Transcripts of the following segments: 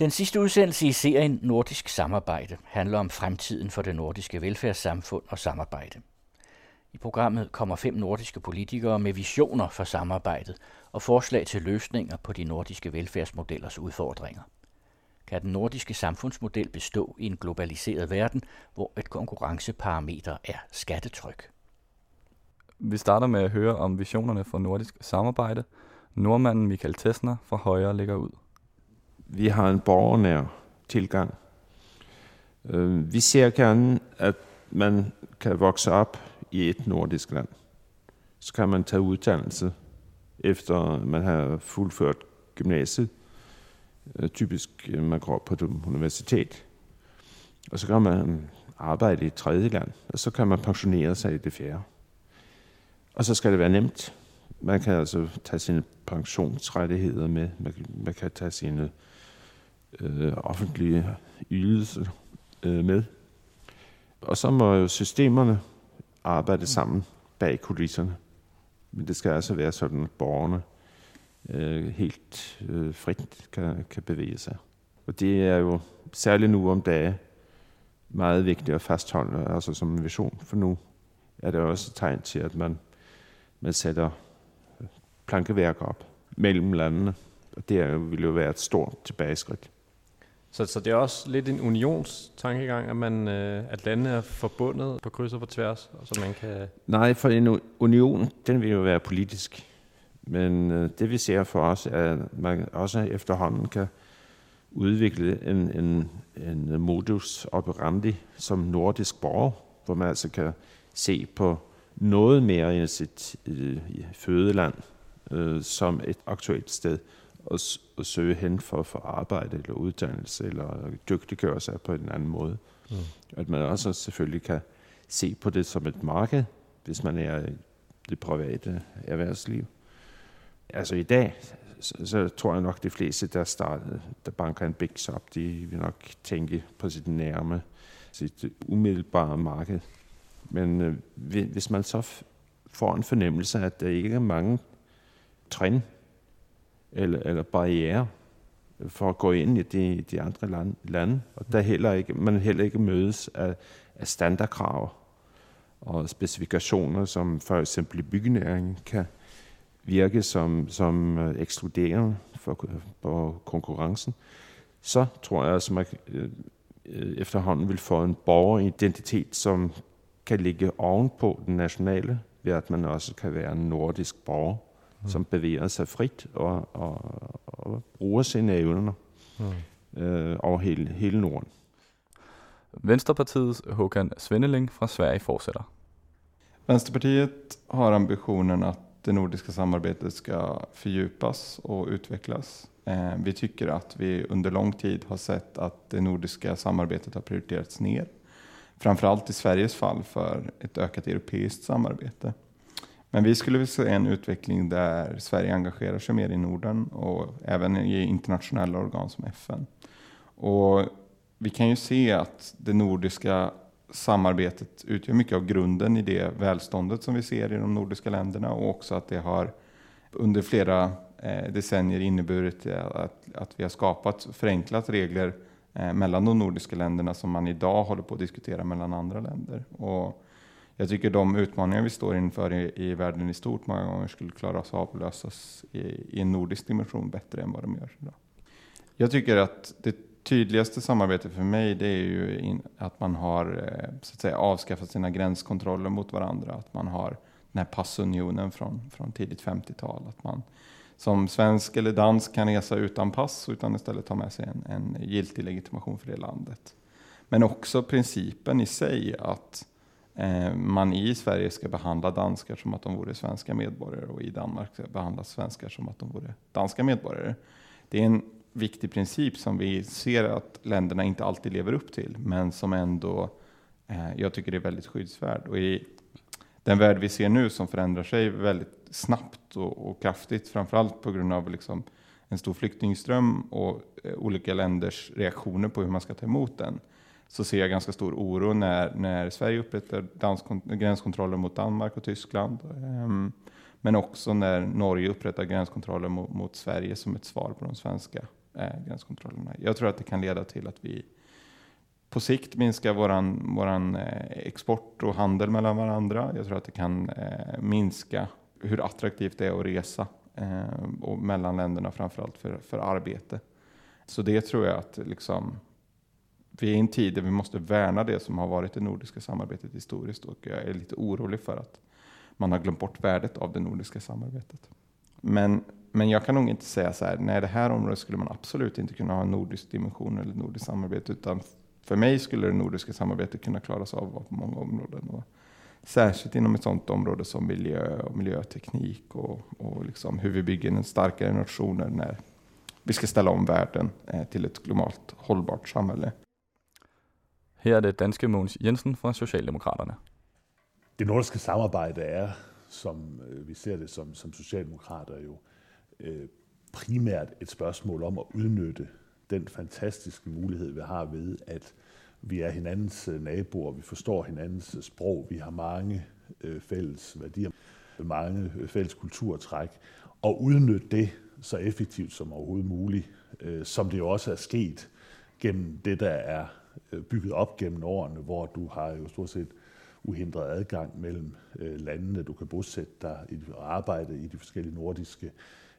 Den sidste udsendelse i serien Nordisk Samarbejde handler om fremtiden for det nordiske velfærdssamfund og samarbejde. I programmet kommer fem nordiske politikere med visioner for samarbejdet og forslag til løsninger på de nordiske velfærdsmodellers udfordringer. Kan den nordiske samfundsmodel bestå i en globaliseret verden, hvor et konkurrenceparameter er skattetryk? Vi starter med at høre om visionerne for nordisk samarbejde. Nordmanden Michael Tessner fra Højre lægger ud. Vi har en borgernær tilgang. Øh, vi ser gerne, at man kan vokse op i et nordisk land. Så kan man tage uddannelse efter man har fuldført gymnasiet. Øh, typisk øh, man går på et universitet. Og så kan man arbejde i et tredje land, og så kan man pensionere sig i det fjerde. Og så skal det være nemt. Man kan altså tage sine pensionsrettigheder med. Man, man kan tage sine øh, offentlige ydelser øh, med. Og så må jo systemerne arbejde sammen bag kulisserne. Men det skal altså være sådan, at borgerne øh, helt øh, frit kan, kan bevæge sig. Og det er jo særligt nu om dagen meget vigtigt at fastholde altså som en vision, for nu er det også et tegn til, at man, man sætter plankeværk op mellem landene. Og det vil jo være et stort tilbageskridt. Så, så det er også lidt en unionstankegang, at, man, øh, at landene er forbundet på kryds og på tværs, og så man kan... Nej, for en union, den vil jo være politisk. Men øh, det vi ser for os, er, at man også efterhånden kan udvikle en, en, en modus operandi som nordisk borger, hvor man altså kan se på noget mere end sit øh, fødeland øh, som et aktuelt sted at, at søge hen for at få arbejde eller uddannelse eller dygtiggøre sig på en anden måde. Mm. At man også selvfølgelig kan se på det som et marked, hvis man er i det private erhvervsliv. Altså i dag, så, så tror jeg nok, de fleste, der starter, der banker en big op, de vil nok tænke på sit nærme, sit umiddelbare marked. Men øh, hvis man så får en fornemmelse af, at der ikke er mange trin eller, eller barriere for at gå ind i de, de andre lande, lande, og der heller ikke, man heller ikke mødes af, af standardkrav og specifikationer, som for eksempel i byggenæringen kan virke som, som øh, ekskluderende for, for konkurrencen, så tror jeg, at man øh, øh, efterhånden vil få en borgeridentitet, som kan ligge ovenpå den nationale, ved at man også kan være en nordisk borger mm. som bevæger sig frit og, og, og bruger sine evner mm. øh, over hele, hele Norden. Venstrepartiets Håkan Svenneling fra Sverige fortsætter. Vänsterpartiet har ambitionen att det nordiska samarbetet ska fördjupas och utvecklas. Eh, vi tycker att vi under lång tid har sett att det nordiska samarbetet har prioriterats ner. Framförallt i Sveriges fall för ett ökat europeiskt samarbete. Men vi skulle vilja se en utveckling där Sverige engagerar sig mer i Norden och även i internationella organ som FN. Och vi kan ju se att det nordiska samarbetet utgör mycket av grunden i det välståndet som vi ser i de nordiska länderna och också att det har under flera eh, decennier inneburit eh, att, att vi har skapat förenklat regler eh, mellan de nordiska länderna som man idag håller på att diskutera mellan andra länder. Och jag tycker de utmaningar vi står inför i, i världen i stort många gånger skulle klaras av och lösas i, i en nordisk dimension bättre än vad de gör idag. Jag tycker att det tydligaste samarbetet för mig det är ju in, att man har eh, så att säga, avskaffat sina gränskontroller mot varandra. Att man har den här passunionen från, från tidigt 50-tal. Att man som svensk eller dansk kan resa utan pass utan istället ta med sig en, en giltig legitimation för det landet. Men också principen i sig att Eh, Eh, man i Sverige ska behandla danskar som att de vore svenska medborgare och i Danmark ska behandla svenskar som att de vore danska medborgare. Det är en viktig princip som vi ser att länderna inte alltid lever upp till, men som ändå eh, jag tycker är väldigt skyddsvärd. Och i den värld vi ser nu som förändrar sig väldigt snabbt och, och kraftigt, framförallt på grund av liksom en stor flyktingström och eh, olika länders reaktioner på hur man ska ta emot den, så ser jag ganska stor oro när, när Sverige upprättar gränskontroller mot Danmark och Tyskland. Ehm, men också när Norge upprättar gränskontroller mot, mot, Sverige som ett svar på de svenska eh, gränskontrollerna. Jag tror att det kan leda till att vi på sikt minskar våran, våran eh, export och handel mellan varandra. Jag tror att det kan eh, minska hur attraktivt det är att resa eh, och mellan länderna framförallt för, för arbete. Så det tror jag att liksom, vi är i en tid där vi måste värna det som har varit det nordiska samarbetet historiskt och jag är lite orolig för att man har glömt bort värdet av det nordiska samarbetet. Men, men jag kan nog inte säga så här, nej det här området skulle man absolut inte kunna ha en nordisk dimension eller nordiskt samarbete, utan för mig skulle det nordiska samarbetet kunna klaras av på många områden. Och särskilt inom ett sådant område som miljö och miljöteknik och, och liksom hur vi bygger en starkare nationer när vi ska ställa om världen eh, till ett globalt hållbart samhälle. Her er det danske Mogens Jensen fra Socialdemokraterne. Det nordiske samarbejde er, som øh, vi ser det som, som socialdemokrater, jo øh, primært et spørgsmål om at udnytte den fantastiske mulighed, vi har ved, at vi er hinandens øh, naboer, vi forstår hinandens øh, sprog, vi har mange øh, fælles værdier, mange fælles kulturtræk, og udnytte det så effektivt som overhovedet muligt, øh, som det jo også er sket gennem det, der er Øh, bygget op gennem årene, hvor du har jo stort set uhindret adgang mellem øh, landene. Du kan bosætte dig og arbejde i de forskellige nordiske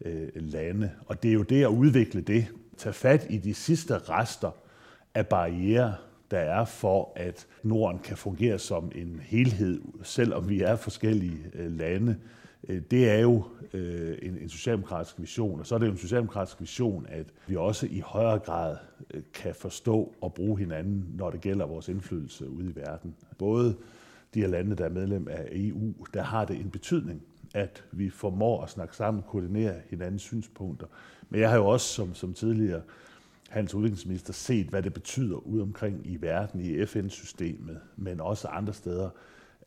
øh, lande. Og det er jo det at udvikle det, tage fat i de sidste rester af barriere, der er for, at Norden kan fungere som en helhed, selvom vi er forskellige øh, lande. Øh, det er jo øh, en, en socialdemokratisk vision, og så er det jo en socialdemokratisk vision, at vi også i højere grad øh, kan forstå og bruge hinanden, når det gælder vores indflydelse ude i verden. Både de her lande, der er medlem af EU, der har det en betydning, at vi formår at snakke sammen, koordinere hinandens synspunkter. Men jeg har jo også som, som tidligere hans udviklingsminister set, hvad det betyder ude omkring i verden, i FN-systemet, men også andre steder,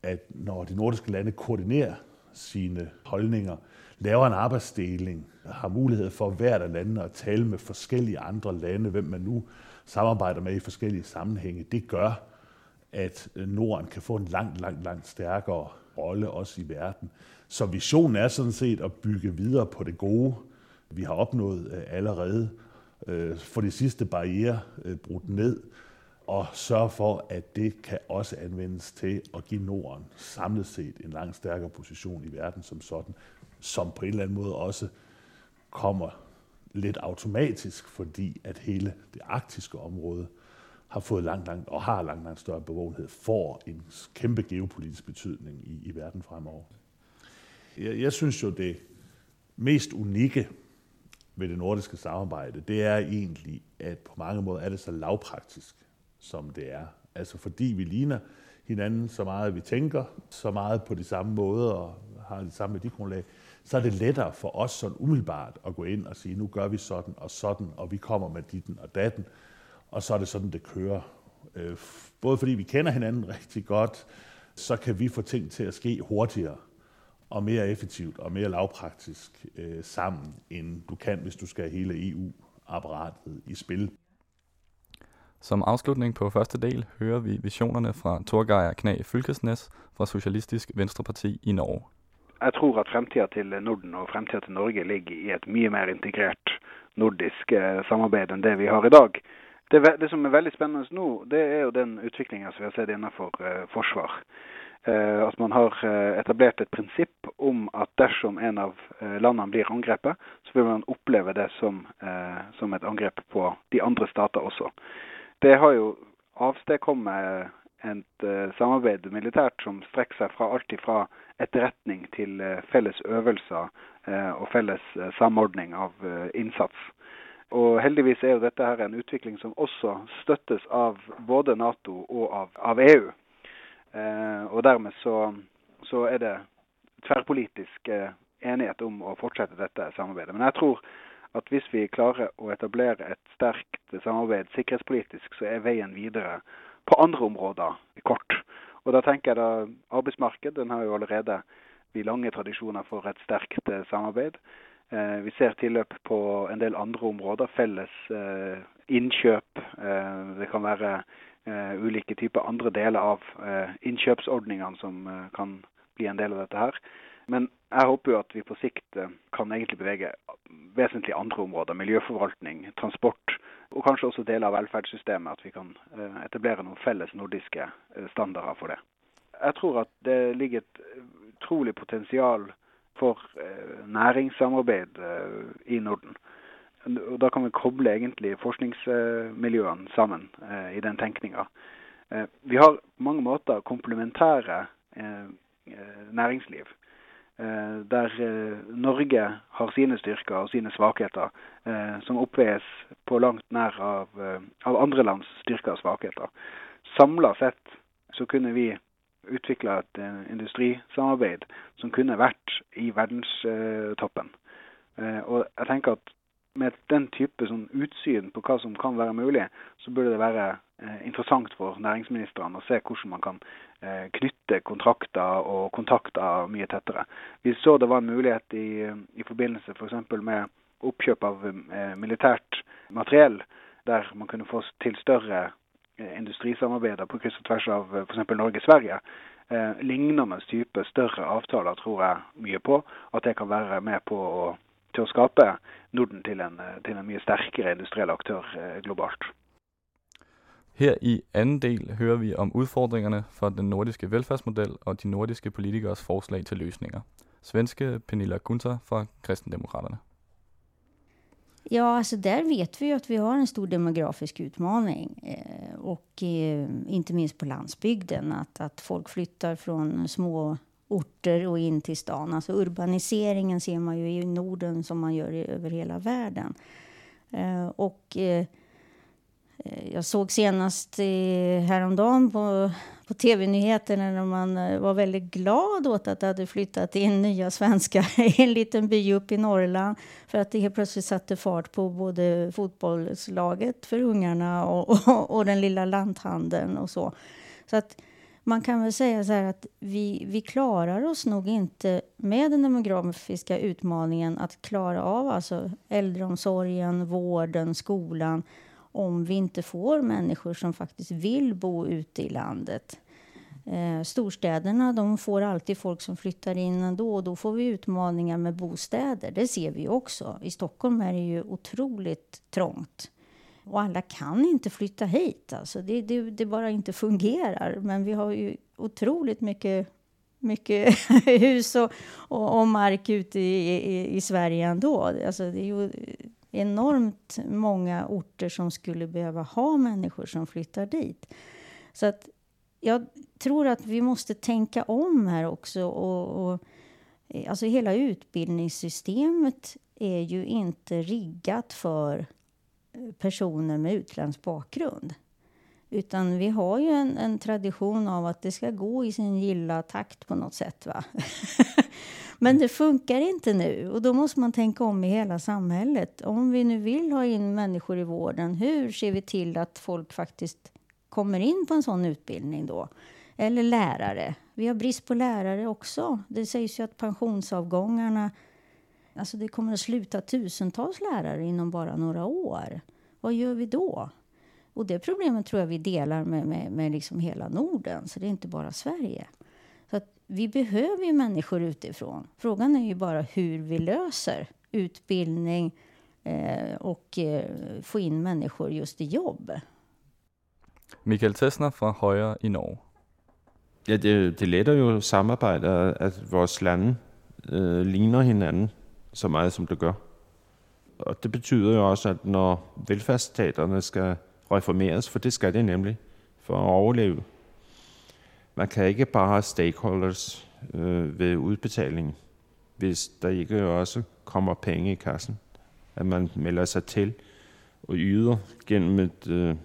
at når de nordiske lande koordinerer sine holdninger, laver en arbejdsdeling, har mulighed for hvert af landene at tale med forskellige andre lande, hvem man nu samarbejder med i forskellige sammenhænge, det gør, at Norden kan få en langt, langt, langt stærkere rolle også i verden. Så visionen er sådan set at bygge videre på det gode, vi har opnået øh, allerede, øh, for få de sidste barriere øh, brudt ned, og sørge for, at det kan også anvendes til at give Norden samlet set en langt stærkere position i verden som sådan, som på en eller anden måde også kommer lidt automatisk, fordi at hele det arktiske område har fået langt, langt og har langt, langt større bevågenhed, får en kæmpe geopolitisk betydning i, i verden fremover. Jeg, jeg synes jo, det mest unikke ved det nordiske samarbejde, det er egentlig, at på mange måder er det så lavpraktisk, som det er. Altså fordi vi ligner hinanden så meget, vi tænker så meget på de samme måder og har det samme værdigrundlag, så er det lettere for os sådan umiddelbart at gå ind og sige, nu gør vi sådan og sådan, og vi kommer med ditten og datten, og så er det sådan, det kører. Øh, både fordi vi kender hinanden rigtig godt, så kan vi få ting til at ske hurtigere og mere effektivt og mere lavpraktisk øh, sammen, end du kan, hvis du skal have hele EU-apparatet i spil. Som afslutning på første del hører vi visionerne fra Torgeir Knag Fylkesnes fra Socialistisk Venstreparti i Norge. Jeg tror at fremtida til Norden og fremtida til Norge ligger i et mye mer integrert nordisk eh, samarbeid enn det vi har i dag. Det, det som er veldig spennende nå, det er jo den utviklinga som vi har sett innenfor uh, forsvar. Uh, at man har uh, etablert et prinsipp om at dersom en av landene blir angrepet, så vil man oppleve det som, som et angrep på de andre stater også. Det har jo avstedkommet et eh, samarbeid militært som strekker seg fra alt fra etterretning til eh, felles øvelser eh, og felles samordning av innsats. Og heldigvis er jo dette her en utvikling som også støttes av både Nato og av, av EU. Eh, og dermed så, så, er det tverrpolitisk enighet om å fortsette dette samarbeidet. Men jeg tror at hvis vi klarer å etablere et sterkt samarbeid sikkerhetspolitisk, så er veien videre på andre områder kort. Og da tenker jeg da arbeidsmarked. Den har jo allerede vi lange tradisjoner for et sterkt eh, samarbeid. Eh, vi ser tilløp på en del andre områder. Felles eh, innkjøp. Eh, det kan være eh, ulike typer andre deler av eh, innkjøpsordningene som kan bli en del av dette her. Men jeg håper jo at vi på sikt kan egentlig bevege vesentlig andre områder. Miljøforvaltning, transport og kanskje også deler av velferdssystemet. At vi kan eh, etablere noen felles nordiske eh, standarder for det. Jeg tror at det ligger et eh, utrolig potensial for næringssamarbeid i Norden. Og Da kan vi koble egentlig forskningsmiljøene sammen i den tenkninga. Vi har på mange måter komplementære næringsliv. Eh, der eh, Norge har sine styrker og sine svakheter, eh, som oppveies på langt nær av, eh, av andre lands styrker og svakheter. Samla sett så kunne vi utvikla et eh, industrisamarbeid som kunne vært i verdenstoppen. Eh, og jeg tenker at med den type sånn utsyn på hva som kan være mulig, så burde det være Eh, interessant for næringsministeren å se hvordan man kan eh, knytte kontrakter og kontakter mye tettere. Vi så det var en mulighet i, i forbindelse f.eks. For med oppkjøp av eh, militært materiell, der man kunne få til større eh, industrisamarbeider på kryss og tvers av f.eks. Norge-Sverige. Eh, lignende type større avtaler tror jeg mye på. At det kan være med på å til å skape Norden til en, til en mye sterkere industriell aktør globalt. Her i anden del hører vi om udfordringerne for den nordiske velfærdsmodel og de nordiske politikers forslag til løsninger. Svenske Pernilla Gunther fra Kristendemokraterne. Ja, alltså där vet vi ju att vi har en stor demografisk utmaning. Eh, och eh, inte minst på landsbygden. Att, att folk flyttar från små orter och in till stan. Alltså urbaniseringen ser man ju i Norden som man gör över hela världen. Eh, och eh, Eh, jag såg senast eh, häromdagen på, på tv-nyheterna när man eh, var väldigt glad åt att det hade flyttat in nya svenskar i en liten by upp i Norrland. För att det helt plötsligt satte fart på både fotbollslaget för ungarna och, och, och den lilla lanthandeln och så. Så att man kan väl säga så här att vi, vi klarar oss nog inte med den demografiska utmaningen att klara av alltså äldreomsorgen, vården, skolan om vi inte får människor som faktiskt vill bo ute i landet. Eh, storstäderna de får alltid folk som flyttar in ändå och då får vi utmaningar med bostäder. Det ser vi också. I Stockholm är det ju otroligt trångt. Och alla kan inte flytta hit. Alltså det, det, det bara inte fungerar. Men vi har ju otroligt mycket, mycket hus och, och, och, mark ute i, i, i Sverige ändå. Alltså det är ju enormt många orter som skulle behöva ha människor som flyttar dit. Så att jag tror att vi måste tänka om här också. Och, och, eh, alltså hela utbildningssystemet är ju inte riggat för eh, personer med utländsk bakgrund. Utan vi har ju en, en, tradition av att det ska gå i sin gilla takt på något sätt. Va? Men det funkar inte nu och då måste man tänka om i hela samhället. Om vi nu vill ha in människor i vården, hur ser vi till att folk faktiskt kommer in på en sån utbildning då? Eller lärare. Vi har brist på lärare också. Det sägs ju att pensionsavgångarna Alltså det kommer att sluta tusentals lärare inom bara några år. Vad gör vi då? Och det problemet tror jag vi delar med, med, med liksom hela Norden, så det är inte bara Sverige. Att vi behöver ju människor utifrån. Frågan är ju bara hur vi löser utbildning eh, och eh, få in människor just i jobb. Mikael Tessner fra Højre i Norge. Ja, det, det letter jo samarbejdet, at vores lande øh, ligner hinanden så meget, som det gør. Og det betyder jo også, at når velfærdsstaterne skal reformeres, for det skal det nemlig, for at overleve, man kan ikke bare have stakeholders øh, ved udbetalingen, hvis der ikke også kommer penge i kassen. At man melder sig til og yder gennem et, øh,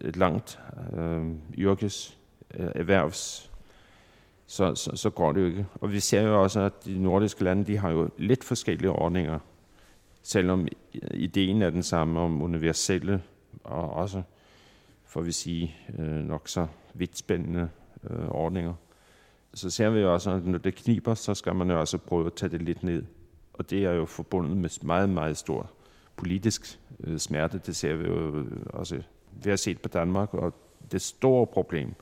et langt øh, yrkes øh, erhvervs så, så, så går det jo ikke. Og vi ser jo også, at de nordiske lande, de har jo lidt forskellige ordninger, selvom ideen er den samme om universelle og også, får vi sige, øh, nok så vidtspændende øh, ordninger. Så ser vi jo også, at når det kniber, så skal man jo også prøve at tage det lidt ned. Og det er jo forbundet med meget, meget stor politisk øh, smerte. Det ser vi jo øh, også, vi har set på Danmark, og det store problem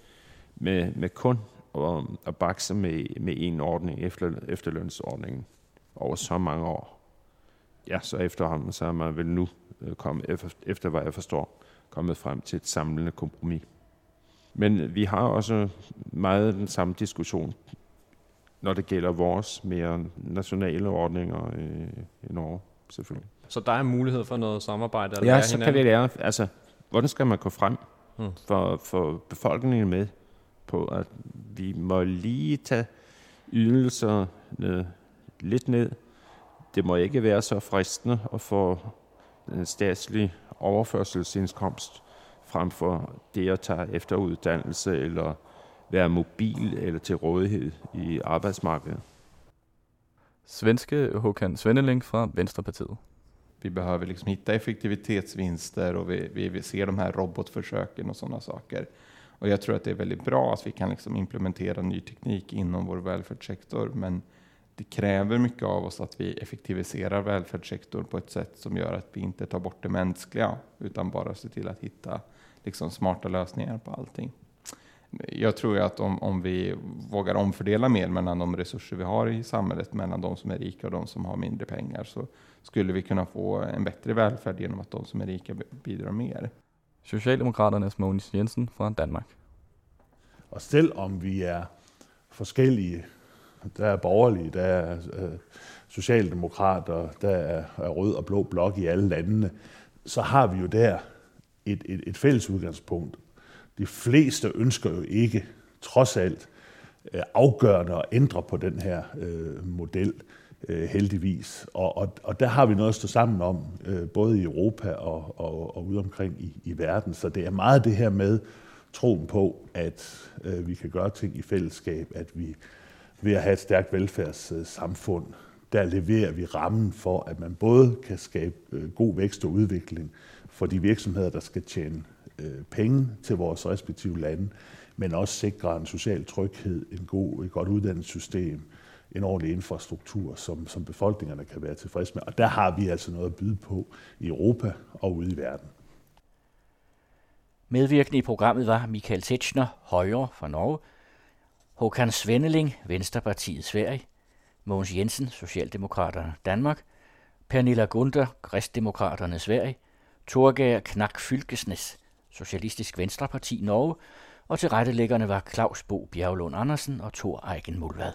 med, med kun at, at bakse med, med en ordning, efter, efterlønsordningen, over så mange år. Ja, så efterhånden, så er man vel nu øh, kommet, efter, efter hvad jeg forstår, kommet frem til et samlende kompromis. Men vi har også meget den samme diskussion, når det gælder vores mere nationale ordninger i, i Norge, selvfølgelig. Så der er mulighed for noget samarbejde? Eller ja, så hinanden? kan det lære. Altså, hvordan skal man gå frem hmm. for, for befolkningen med på, at vi må lige tage ydelser ned, lidt ned. Det må ikke være så fristende at få en statslig overførselsindkomst frem for det at tage efteruddannelse eller være mobil eller til rådighed i arbejdsmarkedet. Svenske Håkan Svenneling fra Venstrepartiet. Vi behöver liksom hitta effektivitetsvinster och vi, vi ser de här robotförsöken och sådana saker. Och jag tror att det är väldigt bra att vi kan liksom implementera ny teknik inom vår välfärdssektor, men det kräver mycket av oss att vi effektiviserar välfärdssektorn på ett sätt som gör att vi inte tar bort det mänskliga, utan bara ser till att hitta liksom smarta lösningar på allting. Jag tror att om, om vi vågar omfördela mer mellan de resurser vi har i samhället, mellan de som är rika och de som har mindre pengar, så skulle vi kunna få en bättre välfärd genom att de som är rika bidrar mer. Socialdemokraternes Mogens Jensen fra Danmark. Og selvom vi er forskellige, der er borgerlige, der er øh, socialdemokrater, der er, er rød og blå blok i alle landene, så har vi jo der et, et, et fælles udgangspunkt. De fleste ønsker jo ikke, trods alt, øh, afgørende at ændre på den her øh, model, øh, heldigvis. Og, og, og der har vi noget at stå sammen om, øh, både i Europa og, og, og ude omkring i, i verden. Så det er meget det her med troen på, at øh, vi kan gøre ting i fællesskab, at vi ved at have et stærkt velfærdssamfund, der leverer vi rammen for, at man både kan skabe øh, god vækst og udvikling for de virksomheder, der skal tjene øh, penge til vores respektive lande, men også sikre en social tryghed, en god, et godt uddannelsessystem, en ordentlig infrastruktur, som, som befolkningerne kan være tilfredse med. Og der har vi altså noget at byde på i Europa og ude i verden. Medvirkende i programmet var Michael Tetschner, Højre fra Norge, Håkan Svenneling, Venstrepartiet Sverige, Mogens Jensen, Socialdemokraterne Danmark, Pernilla Gunther, Kristdemokraterne Sverige, Torgager Knak Fylkesnes, Socialistisk Venstreparti Norge, og tilrettelæggerne var Claus Bo Bjerglund Andersen og Thor Eiken Mulvad.